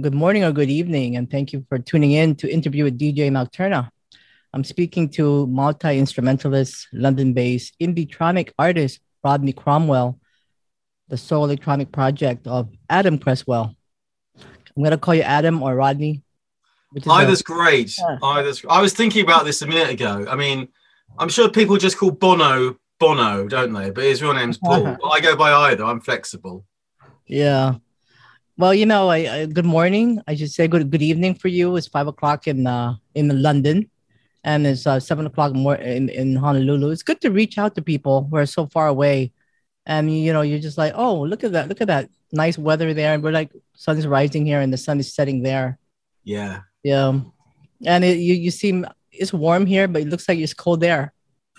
good morning or good evening, and thank you for tuning in to interview with DJ Nocturna. I'm speaking to multi instrumentalist, London based indietronic artist Rodney Cromwell, the soul electronic project of Adam Cresswell. I'm going to call you Adam or Rodney. Either's a- great. Yeah. Either's, I was thinking about this a minute ago. I mean, I'm sure people just call Bono Bono, don't they? But his real name's Paul. I go by either. I'm flexible. Yeah. Well, you know, I, I, good morning. I should say good good evening for you. It's five o'clock in uh, in London, and it's uh, seven o'clock more in, in Honolulu. It's good to reach out to people who are so far away, and you know, you're just like, oh, look at that, look at that nice weather there, and we're like, sun's rising here and the sun is setting there. Yeah. Yeah, and it, you you seem it's warm here, but it looks like it's cold there.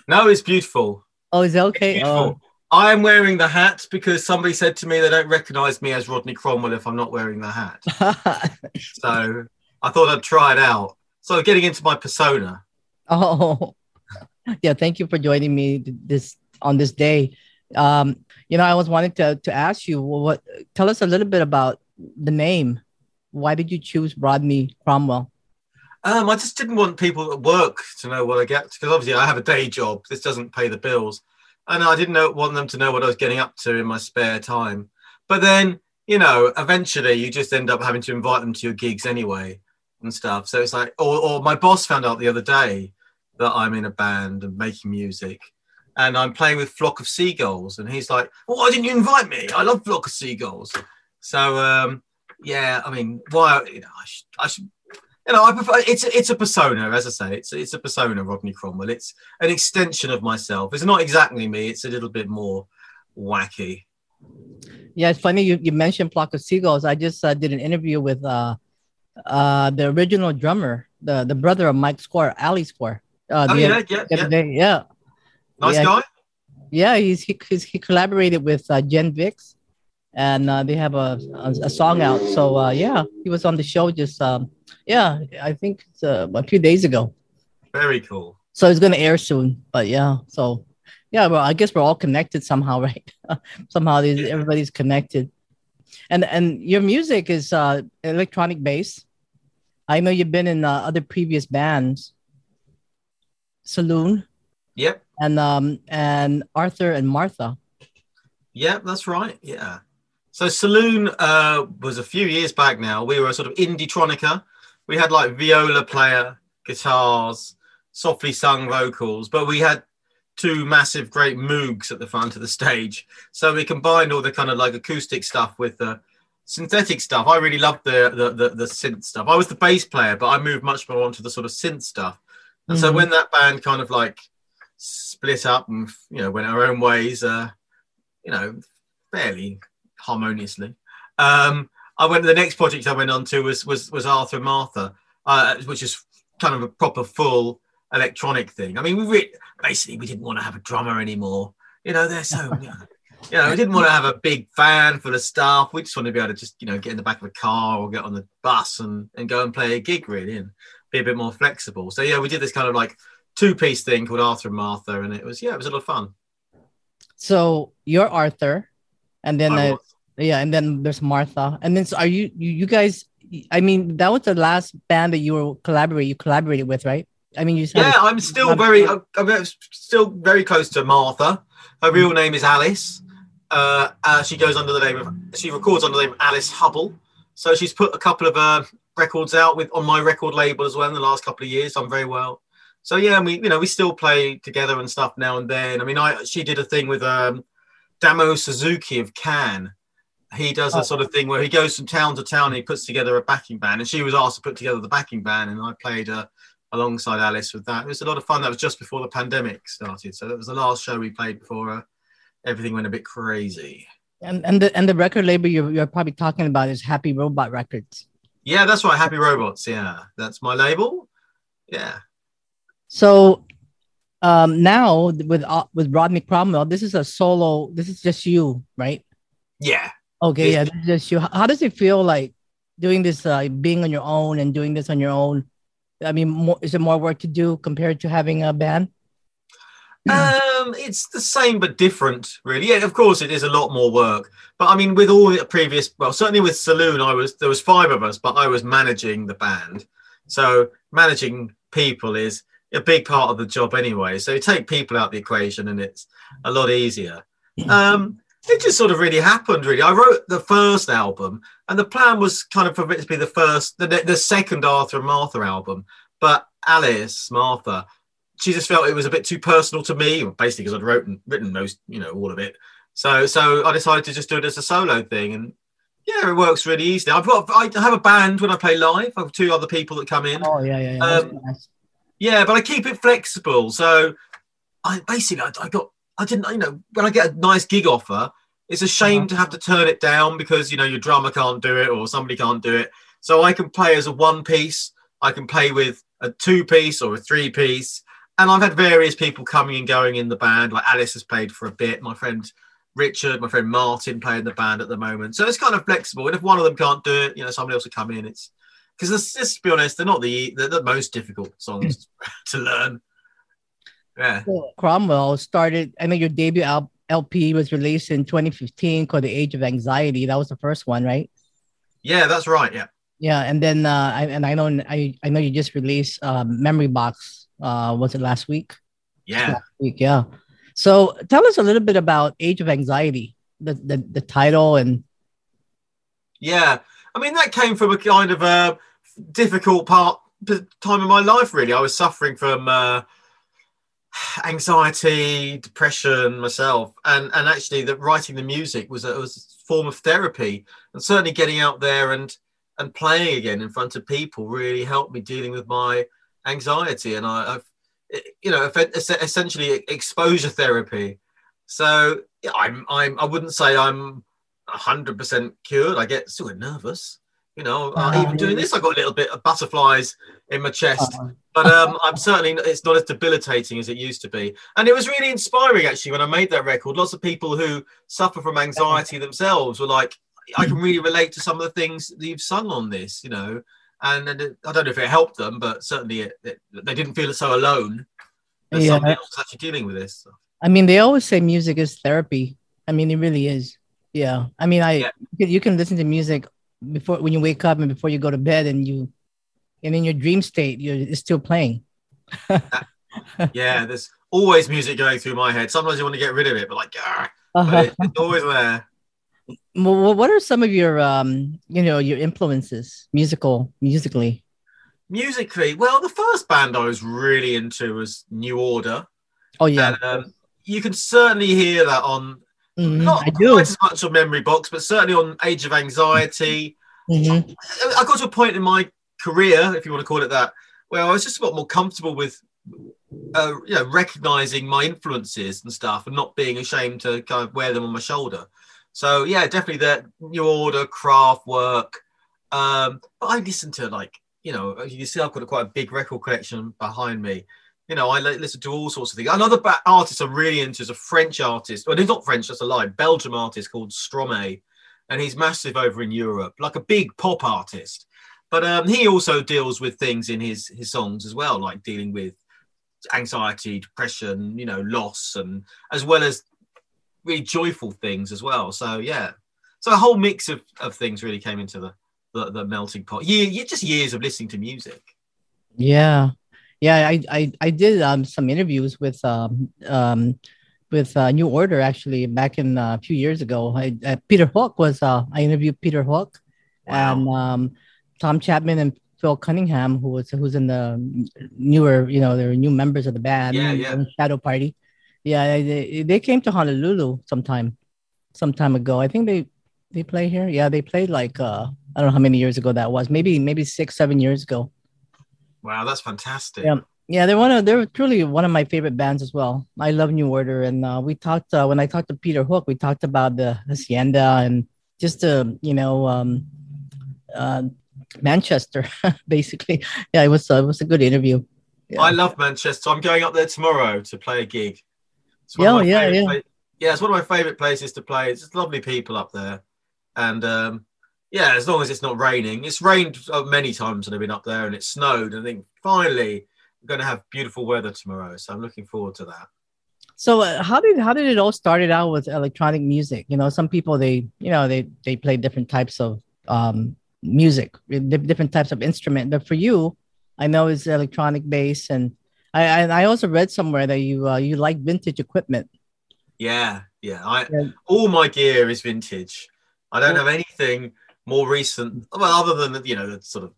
No, it's beautiful. Oh, is that okay? Oh. I am wearing the hat because somebody said to me they don't recognize me as Rodney Cromwell if I'm not wearing the hat. so I thought I'd try it out. So getting into my persona. Oh, yeah. Thank you for joining me this on this day. Um, you know, I was wanting to to ask you what. Tell us a little bit about the name. Why did you choose Rodney Cromwell? Um, I just didn't want people at work to know what I get because obviously I have a day job. This doesn't pay the bills and I didn't know, want them to know what I was getting up to in my spare time. But then, you know, eventually you just end up having to invite them to your gigs anyway and stuff. So it's like, or, or my boss found out the other day that I'm in a band and making music and I'm playing with Flock of Seagulls. And he's like, well, why didn't you invite me? I love Flock of Seagulls. So, um, yeah, I mean, why, you know, I should, I should you know, I prefer it's it's a persona, as I say, it's it's a persona, Rodney Cromwell. It's an extension of myself. It's not exactly me. It's a little bit more wacky. Yeah, it's funny you, you mentioned Flock of Seagulls. I just uh, did an interview with uh, uh, the original drummer, the the brother of Mike Squire, Ali Squire. Uh, oh yeah, yeah, yeah. Day. yeah. Nice yeah. guy. Yeah, he's he, he's, he collaborated with uh, Jen Vix, and uh, they have a, a, a song out. So uh, yeah, he was on the show just um, yeah, I think it's uh, a few days ago. Very cool. So it's gonna air soon, but yeah, so yeah, well, I guess we're all connected somehow, right? somehow yeah. everybody's connected, and and your music is uh, electronic bass. I know you've been in uh, other previous bands, Saloon. Yep. And um and Arthur and Martha. Yep, that's right. Yeah. So Saloon uh, was a few years back now. We were a sort of indie-tronica. We had like viola player, guitars, softly sung vocals, but we had two massive great moogs at the front of the stage. So we combined all the kind of like acoustic stuff with the synthetic stuff. I really loved the the the, the synth stuff. I was the bass player, but I moved much more onto the sort of synth stuff. And mm-hmm. so when that band kind of like split up and you know went our own ways, uh, you know, fairly harmoniously. Um, I went. The next project I went on to was was was Arthur and Martha, uh, which is kind of a proper full electronic thing. I mean, we re- basically we didn't want to have a drummer anymore. You know, they're so. You know, you know, we didn't want to have a big van full of staff. We just wanted to be able to just, you know, get in the back of a car or get on the bus and, and go and play a gig really and be a bit more flexible. So yeah, we did this kind of like two piece thing called Arthur and Martha, and it was yeah, it was a lot of fun. So you're Arthur, and then uh, yeah, and then there's Martha, and then so are you, you you guys? I mean, that was the last band that you were collaborate you collaborated with, right? I mean, you. Yeah, I'm still very I'm, I'm still very close to Martha. Her real name is Alice. Uh, uh, she goes under the name of she records under the name of Alice Hubble. So she's put a couple of uh, records out with on my record label as well in the last couple of years. I'm very well. So yeah, we you know we still play together and stuff now and then. I mean, I she did a thing with um, Damo Suzuki of Can he does a oh. sort of thing where he goes from town to town and he puts together a backing band. And she was asked to put together the backing band, and I played uh, alongside Alice with that. It was a lot of fun. That was just before the pandemic started, so that was the last show we played before uh, everything went a bit crazy. And and the and the record label you're, you're probably talking about is Happy Robot Records. Yeah, that's right. Happy Robots. Yeah, that's my label. Yeah. So um now with uh, with Rodney Cromwell, this is a solo. This is just you, right? Yeah, Okay, yeah, just you. How does it feel like doing this, uh, being on your own and doing this on your own? I mean, more, is it more work to do compared to having a band? um, it's the same but different, really. Yeah, of course, it is a lot more work. But I mean, with all the previous, well, certainly with Saloon, I was there was five of us, but I was managing the band. So managing people is a big part of the job anyway. So you take people out the equation, and it's a lot easier. Um, it just sort of really happened. Really, I wrote the first album, and the plan was kind of for it to be the first, the, the second Arthur and Martha album. But Alice, Martha, she just felt it was a bit too personal to me, basically because I'd written written most, you know, all of it. So so I decided to just do it as a solo thing, and yeah, it works really easily. I've got I have a band when I play live. I have two other people that come in. Oh yeah, yeah, yeah. Um, nice. Yeah, but I keep it flexible. So I basically I, I, got I didn't you know when I get a nice gig offer, it's a shame uh-huh. to have to turn it down because you know your drummer can't do it or somebody can't do it. So I can play as a one piece. I can play with a two piece or a three piece and I've had various people coming and going in the band. Like Alice has played for a bit. My friend Richard, my friend Martin playing the band at the moment. So it's kind of flexible. And if one of them can't do it, you know, somebody else will come in. It's because let's to be honest, they're not the they're the most difficult songs to learn. Yeah. Well, Cromwell started. I mean, your debut LP was released in 2015 called The Age of Anxiety. That was the first one, right? Yeah, that's right. Yeah. Yeah, and then uh, I, and I know I, I know you just released uh, Memory Box uh, was it last week? Yeah. Last week, yeah. So tell us a little bit about Age of Anxiety, the, the, the title and. Yeah. I mean, that came from a kind of a difficult part time of my life, really. I was suffering from uh, anxiety, depression myself. And, and actually that writing the music was a, was a form of therapy and certainly getting out there and, and playing again in front of people really helped me dealing with my anxiety, and I, have you know essentially exposure therapy. So I'm I'm I wouldn't say I'm hundred percent cured. I get still nervous. You know, uh, even doing this, I got a little bit of butterflies in my chest. Uh-huh. But um, I'm certainly it's not as debilitating as it used to be. And it was really inspiring actually when I made that record. Lots of people who suffer from anxiety themselves were like, I can really relate to some of the things that you've sung on this. You know, and, and it, I don't know if it helped them, but certainly it, it, they didn't feel so alone. That yeah. somebody else actually dealing with this. So. I mean, they always say music is therapy. I mean, it really is. Yeah. I mean, I yeah. you can listen to music before when you wake up and before you go to bed, and you and in your dream state, you're still playing. yeah, there's always music going through my head. Sometimes you want to get rid of it, but like, uh-huh. it, it's always there what are some of your um you know your influences musical musically musically well the first band i was really into was new order oh yeah and, um, you can certainly hear that on mm-hmm. not quite as much on memory box but certainly on age of anxiety mm-hmm. I, I got to a point in my career if you want to call it that where i was just a lot more comfortable with uh, you know recognizing my influences and stuff and not being ashamed to kind of wear them on my shoulder so yeah, definitely the New Order, Kraftwerk. Um, but I listen to like you know, you see, I've got quite a big record collection behind me. You know, I listen to all sorts of things. Another artist I'm really into is a French artist. Well, he's not French, that's a lie. Belgium artist called Stromae, and he's massive over in Europe, like a big pop artist. But um, he also deals with things in his his songs as well, like dealing with anxiety, depression, you know, loss, and as well as really joyful things as well. So yeah, so a whole mix of, of things really came into the, the, the melting pot. Yeah, just years of listening to music. Yeah, yeah. I I, I did um, some interviews with um um with uh, New Order actually back in uh, a few years ago. I, uh, Peter Hook was uh, I interviewed Peter Hook wow. and um, Tom Chapman and Phil Cunningham, who was who's in the newer, you know, they're new members of the band. Yeah, yeah. Shadow Party. Yeah, they, they came to Honolulu sometime, some time ago. I think they they play here. Yeah, they played like uh I don't know how many years ago that was. Maybe maybe six seven years ago. Wow, that's fantastic. Yeah, yeah, they're one of they're truly one of my favorite bands as well. I love New Order, and uh, we talked uh, when I talked to Peter Hook, we talked about the hacienda and just uh, you know um, uh, Manchester, basically. Yeah, it was uh, it was a good interview. Yeah. I love Manchester. I'm going up there tomorrow to play a gig. Yeah, yeah, yeah. Pla- yeah, it's one of my favorite places to play. It's just lovely people up there, and um, yeah, as long as it's not raining. It's rained uh, many times when I've been up there, and it snowed. I think finally we're going to have beautiful weather tomorrow, so I'm looking forward to that. So uh, how did how did it all started out with electronic music? You know, some people they you know they they play different types of um, music, different types of instrument. But for you, I know it's electronic bass, and I I also read somewhere that you uh, you like vintage equipment. Yeah, yeah. I yeah. all my gear is vintage. I don't have anything more recent, well, other than you know the sort of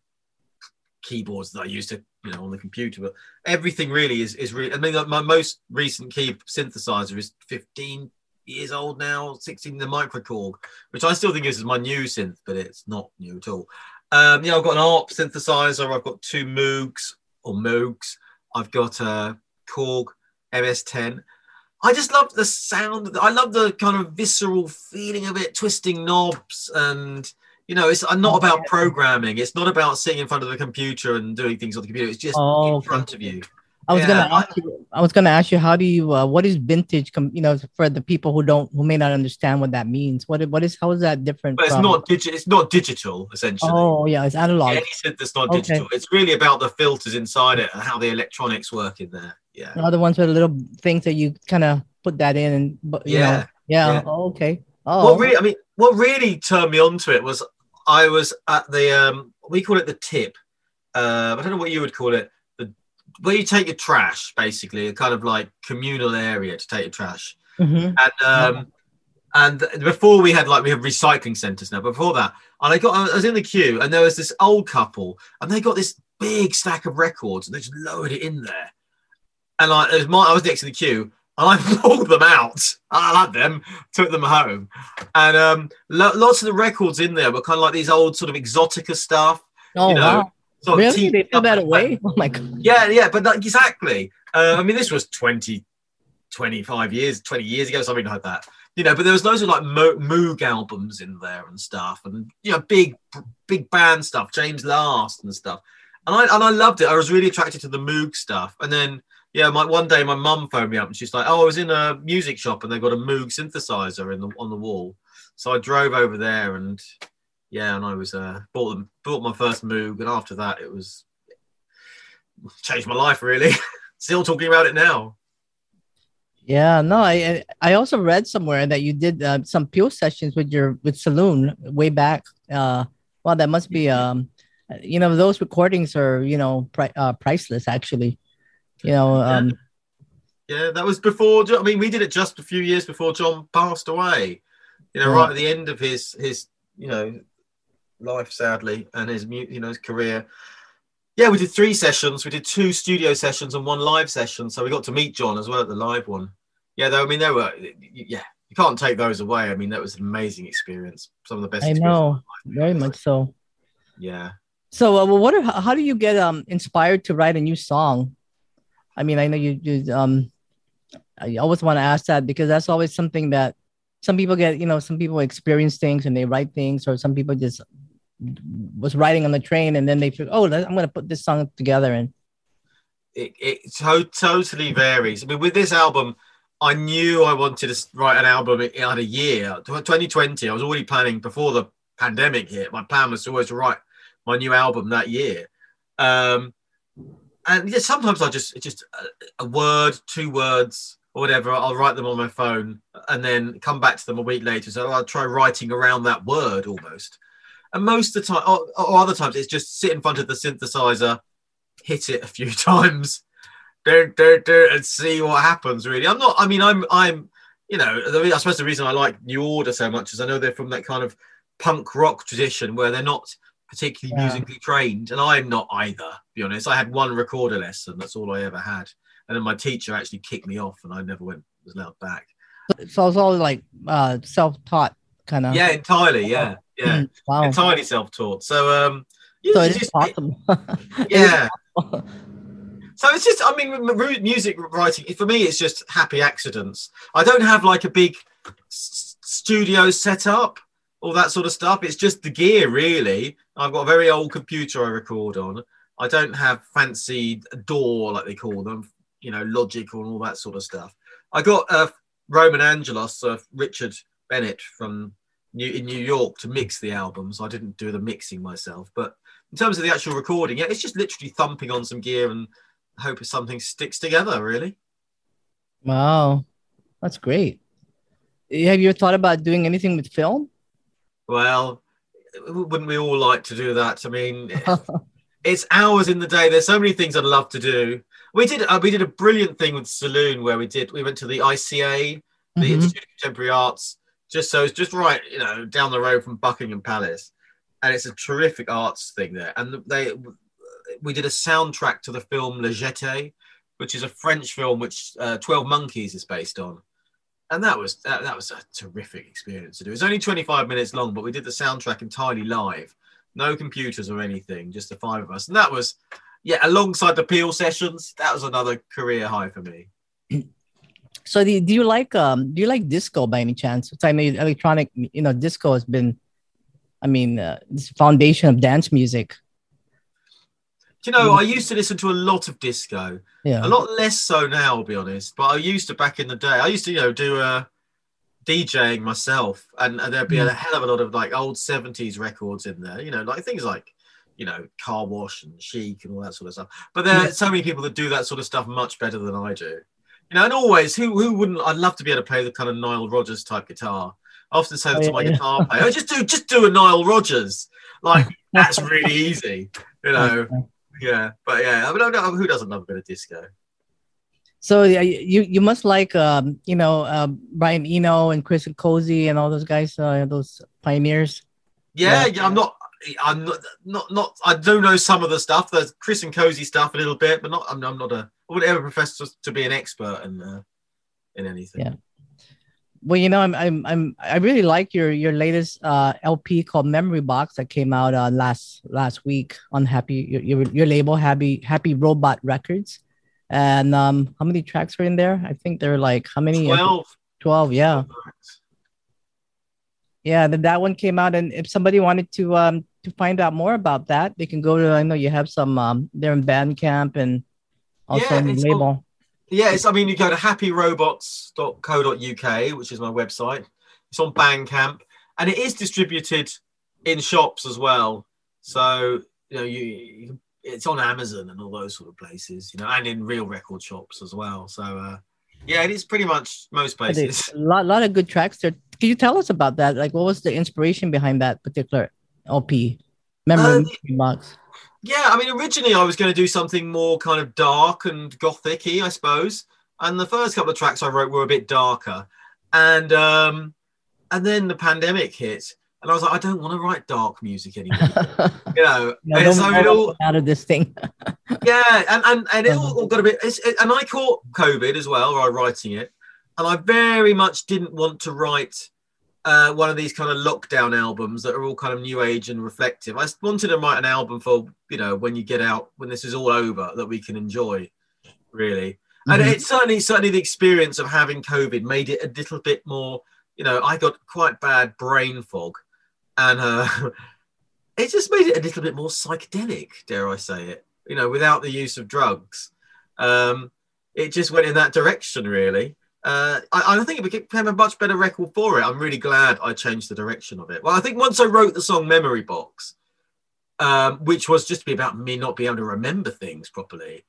keyboards that I used to you know on the computer. But everything really is is really. I mean, like my most recent key synthesizer is 15 years old now, 16 the microKORG, which I still think is my new synth, but it's not new at all. Um, yeah, I've got an ARP synthesizer. I've got two Moogs or Moogs. I've got a Korg MS10. I just love the sound. I love the kind of visceral feeling of it, twisting knobs and you know, it's not oh, about programming. It's not about sitting in front of the computer and doing things on the computer. It's just oh, in front of you. I was yeah, gonna ask you. I was gonna ask you. How do you? Uh, what is vintage? Com- you know, for the people who don't, who may not understand what that means. What? What is? How is that different? But it's from... not digital. It's not digital, essentially. Oh yeah, it's analog. Any that's not okay. digital. It's really about the filters inside it and how the electronics work in there. Yeah. The other ones with the little things that you kind of put that in, and yeah, know, yeah. yeah. Oh, okay. Oh. What really? I mean, what really turned me on to it was I was at the um, we call it the tip. Uh, I don't know what you would call it. Where you take your trash, basically, a kind of like communal area to take your trash. Mm-hmm. And um, and before we had like we have recycling centres now. Before that, and I got I was in the queue, and there was this old couple, and they got this big stack of records, and they just lowered it in there. And it was my, I was next to the queue, and I pulled them out. I had them, took them home, and um, lo- lots of the records in there were kind of like these old sort of exotica stuff. Oh you know, wow! Sort really? They threw that away? Oh my god! Yeah, yeah, but exactly. Uh, I mean, this was 20, 25 years, 20 years ago, something like that. You know, but there was loads of like Mo- Moog albums in there and stuff, and you know, big, big band stuff, James Last and stuff. And I and I loved it. I was really attracted to the Moog stuff, and then yeah, my one day my mum phoned me up and she's like, "Oh, I was in a music shop and they got a Moog synthesizer in the on the wall." So I drove over there and yeah, and I was uh, bought them bought my first Moog, and after that it was changed my life really. Still talking about it now. Yeah, no, I I also read somewhere that you did uh, some Peel sessions with your with Saloon way back. Uh, well, that must be um, you know, those recordings are you know pri- uh, priceless actually. You know, um, yeah. yeah, that was before. I mean, we did it just a few years before John passed away. You know, yeah. right at the end of his his you know life, sadly, and his you know his career. Yeah, we did three sessions. We did two studio sessions and one live session. So we got to meet John as well at the live one. Yeah, though I mean, they were yeah. You can't take those away. I mean, that was an amazing experience. Some of the best. I know, very much so. Yeah. So, uh, well, what? Are, how do you get um inspired to write a new song? I mean, I know you, you um, I always want to ask that because that's always something that some people get, you know, some people experience things and they write things, or some people just was writing on the train and then they feel, oh, I'm going to put this song together. And it, it to- totally varies. I mean, with this album, I knew I wanted to write an album in a year. 2020, I was already planning before the pandemic hit. My plan was always to write my new album that year. Um, and yeah, sometimes I just just a, a, word, two words, or whatever. I'll write them on my phone and then come back to them a week later. So I'll try writing around that word almost. And most of the time, or, or other times, it's just sit in front of the synthesizer, hit it a few times, do, do, do, and see what happens. Really, I'm not. I mean, I'm I'm. You know, I suppose the reason I like New Order so much is I know they're from that kind of punk rock tradition where they're not particularly yeah. musically trained, and I'm not either. To be honest, I had one recorder lesson. That's all I ever had, and then my teacher actually kicked me off, and I never went was allowed back. So it's all like uh, self-taught kind of. Yeah, entirely. Yeah, yeah, wow. entirely self-taught. So um, so it's just awesome. yeah. So it's just, I mean, music writing for me, it's just happy accidents. I don't have like a big studio set up all that sort of stuff. It's just the gear, really. I've got a very old computer I record on. I don't have fancy DAW like they call them, you know, Logic and all that sort of stuff. I got uh, Roman Angelos, uh, Richard Bennett from New, in New York to mix the albums. I didn't do the mixing myself, but in terms of the actual recording, yeah, it's just literally thumping on some gear and hope something sticks together, really. Wow, that's great. Have you thought about doing anything with film? Well, wouldn't we all like to do that? I mean, it's hours in the day. There's so many things I'd love to do. We did uh, we did a brilliant thing with Saloon where we did we went to the ICA, the Mhm. Institute of Contemporary Arts, just so it's just right, you know, down the road from Buckingham Palace, and it's a terrific arts thing there. And they we did a soundtrack to the film Le Jetée, which is a French film which uh, Twelve Monkeys is based on. And that was that, that was a terrific experience to do. It was only 25 minutes long, but we did the soundtrack entirely live, no computers or anything, just the five of us. And that was, yeah, alongside the Peel sessions, that was another career high for me. So do, do you like um do you like disco by any chance? It's, I mean, electronic, you know, disco has been, I mean, uh, this foundation of dance music. Do you know, I used to listen to a lot of disco, Yeah. a lot less so now, I'll be honest. But I used to back in the day. I used to, you know, do uh, DJing myself, and, and there'd be a hell of a lot of like old 70s records in there, you know, like things like, you know, Car Wash and Chic and all that sort of stuff. But there are Yeah. so many people that do that sort of stuff much better than I do. You know, and always, who who wouldn't? I'd love to be able to play the kind of Nile Rodgers type guitar. I often say that Oh, to my yeah. guitar player, oh, just do just do a Nile Rodgers. Like that's really easy, you know. Yeah, but yeah, I mean, I don't- who doesn't love a bit of disco? So yeah, you you must like um you know uh, Brian Eno and Chris and Cosey and all those guys, uh, those pioneers. Yeah, Yeah. yeah, I'm not. I'm not, not, not. I do know some of the stuff. There's Chris and Cosey stuff a little bit, but not. I'm, I'm not a. I wouldn't ever profess to, to be an expert in uh, in anything. Yeah. Well, you know, I'm I'm I'm I really like your your latest uh LP called Memory Box that came out uh, last last week on Happy your your, your label Happy Happy Robot Records. And um how many tracks were in there? I think there were like how many? Twelve. 12, yeah. Yeah, then that one came out and if somebody wanted to um to find out more about that, they can go to I know you have some um they're in Bandcamp and also Yeah, on the it's label. Yes, I mean you go to happyrobots.co.uk, which is my website. It's on Bandcamp, and it is distributed in shops as well. So you know you, you it's on Amazon and all those sort of places, you know, and in real record shops as well. So uh, yeah, it is pretty much most places. A lot, lot of good tracks there. Can you tell us about that? Like, what was the inspiration behind that particular LP? Memory Uh, box. Yeah, I mean, originally I was going to do something more kind of dark and gothic-y, I suppose. And the first couple of tracks I wrote were a bit darker, and um, and then the pandemic hit, and I was like, I don't want to write dark music anymore. you know, No, and don't so it all, out of this thing. yeah, and and, and it all, Uh-huh. all got a bit. It's, it, and I caught COVID as well while writing it, and I very much didn't want to write uh, one of these kind of lockdown albums that are all kind of new age and reflective. I wanted to write an album for you know when you get out when this is all over that we can enjoy, really. And Mhm. it's certainly certainly the experience of having COVID made it a little bit more. You know, I got quite bad brain fog, and uh, it just made it a little bit more psychedelic. Dare I say it? You know, without the use of drugs, um, it just went in that direction. Really, uh, I, I think it became a much better record for it. I'm really glad I changed the direction of it. Well, I think once I wrote the song "Memory Box," um, which was just to be about me not being able to remember things properly.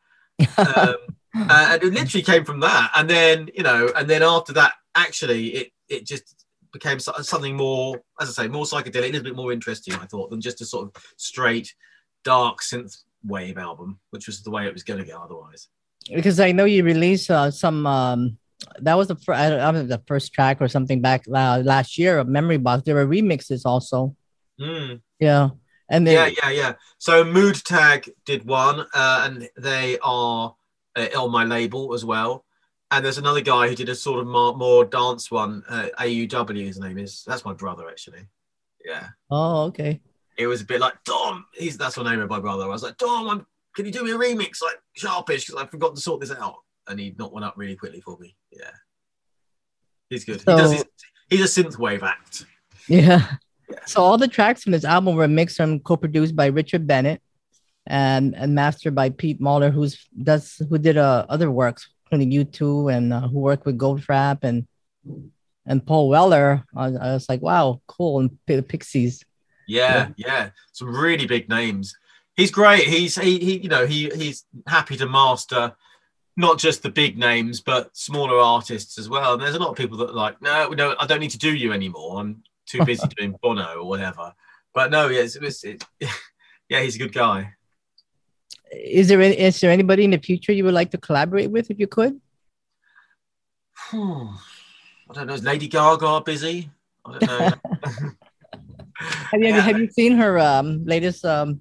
um, uh, and it literally came from that and then you know and then after that actually it it just became something more as i say more psychedelic a little bit more interesting i thought than just a sort of straight dark synth wave album which was the way it was going to go otherwise because I know you released uh, some. Um, that was the first, I don't know, the first track or something back la- last year of Memory Box. There were remixes also. Mm. Yeah, and then yeah yeah yeah so mood tag did one uh, and they are uh, on my label as well and there's another guy who did a sort of more, more dance one uh, auw his name is that's my brother actually yeah oh okay. it was a bit like Dom. He's that's the name of my brother. I was like, Dom, I'm, can you do me a remix like sharpish because I forgot to sort this out, and he knocked one up really quickly for me. Yeah, he's good. So- he does his, he's a synthwave act. Yeah. Yeah. So all the tracks from this album were mixed and co-produced by Richard Bennett and and mastered by Pete Maher, who's does who did uh, other works, including U2 and uh, who worked with Goldfrapp and and Paul Weller. I, was- I was like, wow, cool. And P- the Pixies. Yeah, yeah, some really big names. He's great. He's he, he you know he he's happy to master not just the big names, but smaller artists as well. And there's a lot of people that are like, no, no, I don't need to do you anymore. I'm too busy doing Bono or whatever. But no, yeah, it's, it's, it, yeah, he's a good guy. Is there any, is there anybody in the future you would like to collaborate with if you could? I don't know. Is Lady Gaga busy? I don't know. have, you, have you seen her um, latest um,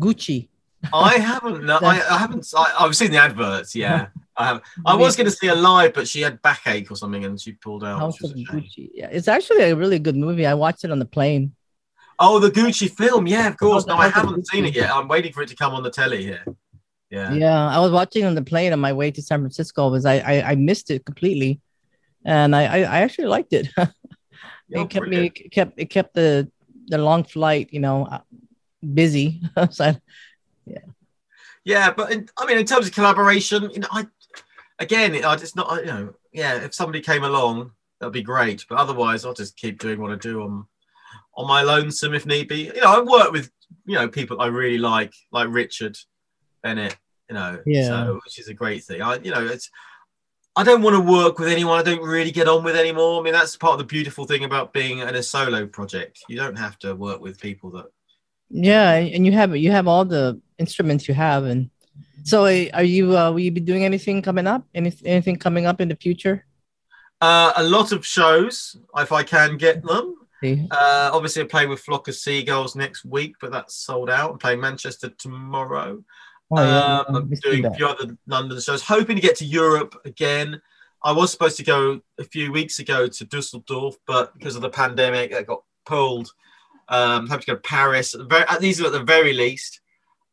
Gucci? I haven't. No, I, I haven't. I, have seen the adverts. Yeah, I have. I was going to see her live, but she had backache or something, and she pulled out. House of Gucci. Yeah, it's actually a really good movie. I watched it on the plane. Oh, the Gucci film. Yeah, of course. No, I haven't seen it yet. I'm waiting for it to come on the telly here. Yeah. Yeah, I was watching on the plane on my way to San Francisco. Was I I, I missed it completely, and I I, I actually liked it. it oh, kept brilliant. me it kept it kept the the long flight, you know, uh, busy. so, yeah. Yeah, but in, I mean, in terms of collaboration, you know, I again, I just not, you know, yeah. If somebody came along, that'd be great. But otherwise, I'll just keep doing what I do on on my lonesome if need be. You know, I work with you know people I really like, like Richard Bennett. You know, yeah, so, which is a great thing. I, you know, it's I don't want to work with anyone I don't really get on with anymore. I mean, that's part of the beautiful thing about being in a solo project. You don't have to work with people that. Yeah, and you have you have all the instruments you have, and so are you? Uh, will you be doing anything coming up? Any, anything coming up in the future? Uh, a lot of shows, if I can get them. Uh, obviously, I'm playing with Flock of Seagulls next week, but that's sold out. I'm playing Manchester tomorrow. Oh, yeah. um, I'm doing a few other London shows, hoping to get to Europe again. I was supposed to go a few weeks ago to Dusseldorf, but because of the pandemic, I got pulled. Um, have to go to Paris. Very, these are at the very least.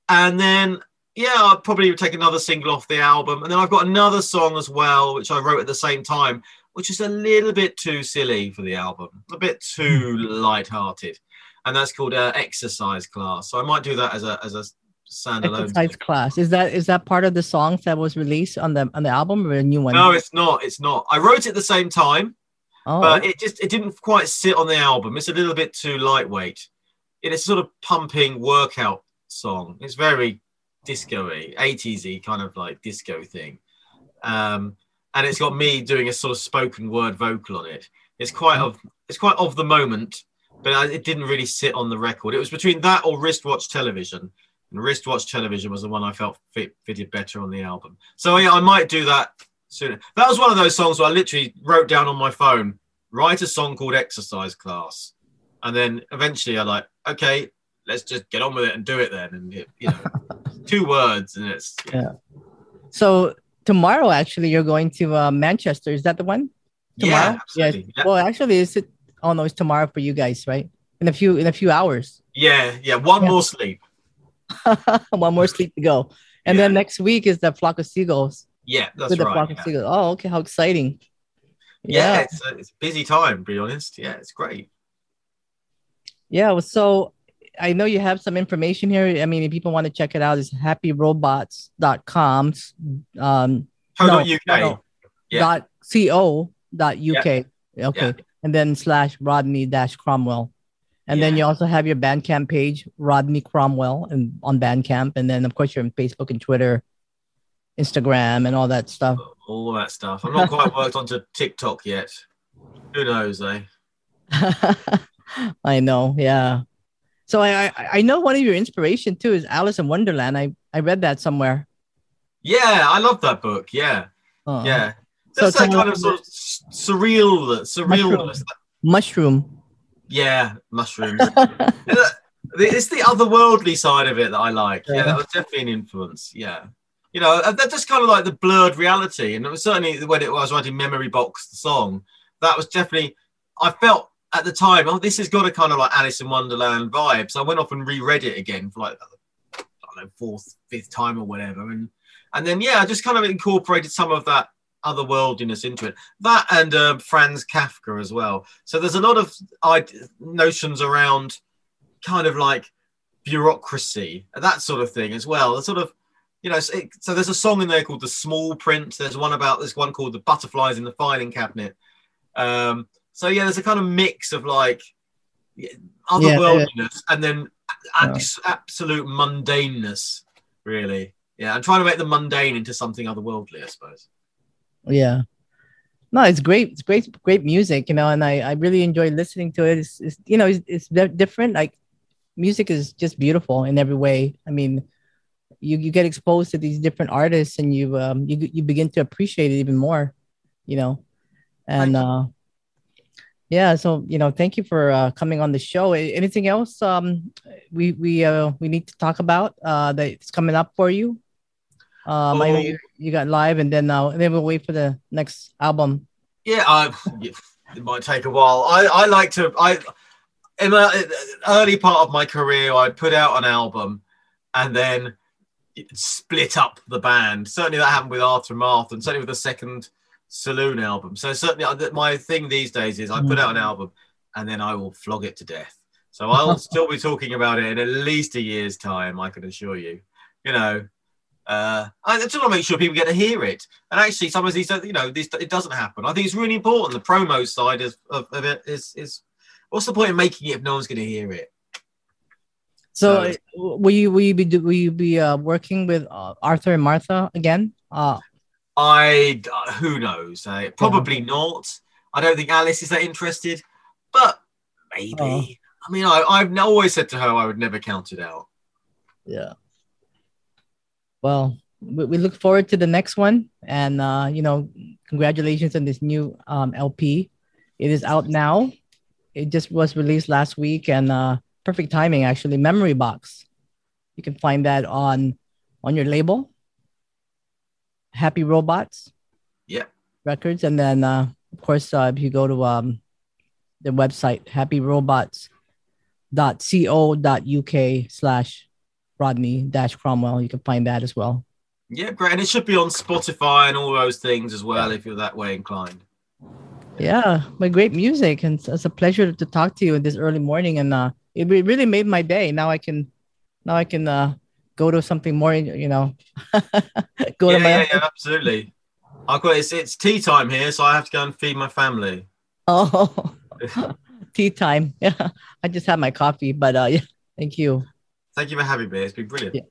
And then, yeah, I'll probably take another single off the album. And then I've got another song as well, which I wrote at the same time, which is a little bit too silly for the album, a bit too hmm. light-hearted, and that's called uh, Exercise Class. So I might do that as a as a standalone exercise class. Is that is that part of the songs that was released on the on the album or a new one? No, it's not. It's not. I wrote it at the same time, oh. but it just it didn't quite sit on the album. It's a little bit too lightweight. It is sort of pumping workout song. It's very disco-y, 80s kind of like disco thing. Um, and it's got me doing a sort of spoken word vocal on it. It's quite of it's quite of the moment, but it didn't really sit on the record. It was between that or wristwatch television, and wristwatch television was the one I felt fit, fitted better on the album. So yeah, I might do that soon. That was one of those songs where I literally wrote down on my phone, write a song called Exercise Class, and then eventually I like, okay, let's just get on with it and do it then, and it, you know, two words, and it's yeah. yeah. So tomorrow actually you're going to uh, Manchester. Is that the one? Tomorrow? Yeah, yeah. yeah. Well, actually, is it? Oh no, it's tomorrow for you guys, right? In a few in a few hours. Yeah, yeah. One yeah. more sleep. one more sleep to go, and then next week is the flock of seagulls. Yeah, that's With the right. Flock of seagulls. Oh, okay. How exciting! Yeah, it's a, it's a busy time. To be honest, yeah, it's great. Yeah. So I know you have some information here. I mean, if people want to check it out, it's happyrobots.com. Um, no, UK. No, yeah. dot co dot uk. Yeah. Okay. Yeah. And then slash Rodney dash Cromwell. And yeah. then you also have your Bandcamp page, Rodney Cromwell, and on Bandcamp. And then, of course, you're on Facebook and Twitter, Instagram, and all that stuff. All that stuff. I'm not quite worked onto TikTok yet. Who knows, eh? I know. Yeah. So I, I, I know one of your inspiration too is Alice in Wonderland. I I read that somewhere. Yeah, I love that book. Yeah, uh yeah. That's so that kind of sort of surreal, surreal. Mushroom. Mushroom. Yeah, mushrooms. it's the otherworldly side of it that I like. Yeah. yeah, that was definitely an influence. Yeah, you know, that's just kind of like the blurred reality. And it was certainly when it was writing Memory Box, the song, that was definitely. I felt at the time, oh, this has got a kind of like Alice in Wonderland vibe. So I went off and reread it again for like I don't know fourth, fifth time or whatever, and and then yeah, I just kind of incorporated some of that otherworldliness into it. That and uh, Franz Kafka as well. So there's a lot of notions around kind of like bureaucracy, that sort of thing as well. The sort of you know, so, there's a song in there called "The Small Print." There's one about this one called "The Butterflies in the Filing Cabinet." Um, so yeah, there's a kind of mix of like otherworldliness yeah, and then absolute mundaneness, really. Yeah, I'm trying to make the mundane into something otherworldly, I suppose. Yeah. No, it's great. It's great, great music, you know, and I, I really enjoy listening to it. It's, it's you know, it's, it's different. Like music is just beautiful in every way. I mean, you, you get exposed to these different artists and you, um, you, you begin to appreciate it even more, you know, and, uh, yeah so you know thank you for uh, coming on the show anything else um we we uh we need to talk about uh that's coming up for you um, I know you, you got live, and then uh, then we'll wait for the next album. Yeah, I, it might take a while. I, I like to I in the early part of my career, I'd put out an album, and then split up the band. Certainly that happened with Arthur and Martha, and certainly with the second Saloon album. So certainly uh, my thing these days is I put out an mm. album, and then I will flog it to death. So I'll still be talking about it in at least a year's time. I can assure you. You know, uh, I just want to make sure people get to hear it. And actually, sometimes these, you know, this it doesn't happen. I think it's really important. The promo side of, of, of it is is what's the point of making it if no one's going to hear it? So, so, will you will you be will you be uh, working with uh, Arthur and Martha again? Uh, I uh, who knows? Uh, probably yeah. not. I don't think Alice is that interested, but maybe. Uh, I mean, I, I've always said to her I would never count it out. Yeah well, we, we look forward to the next one. And, uh, you know, congratulations on this new um, LP. It is out now. It just was released last week and uh, perfect timing, actually. Memory Box. You can find that on on your label, Happy Robots. Yeah. Records. And then, uh, of course, uh, if you go to um, the website, happyrobots.co.uk slash Rodney Dash Cromwell. You can find that as well. Yeah, great. And it should be on Spotify and all those things as well if you're that way inclined. Yeah, my great music. And it's a pleasure to talk to you in this early morning. And uh, it really made my day. Now I can, now I can uh, go to something more, you know, go yeah, to my. Yeah, yeah, absolutely. I've got it's, it's tea time here, so I have to go and feed my family. Oh, tea time. Yeah, I just had my coffee, but uh, yeah, thank you. Thank you for having me. It's been brilliant. Yeah.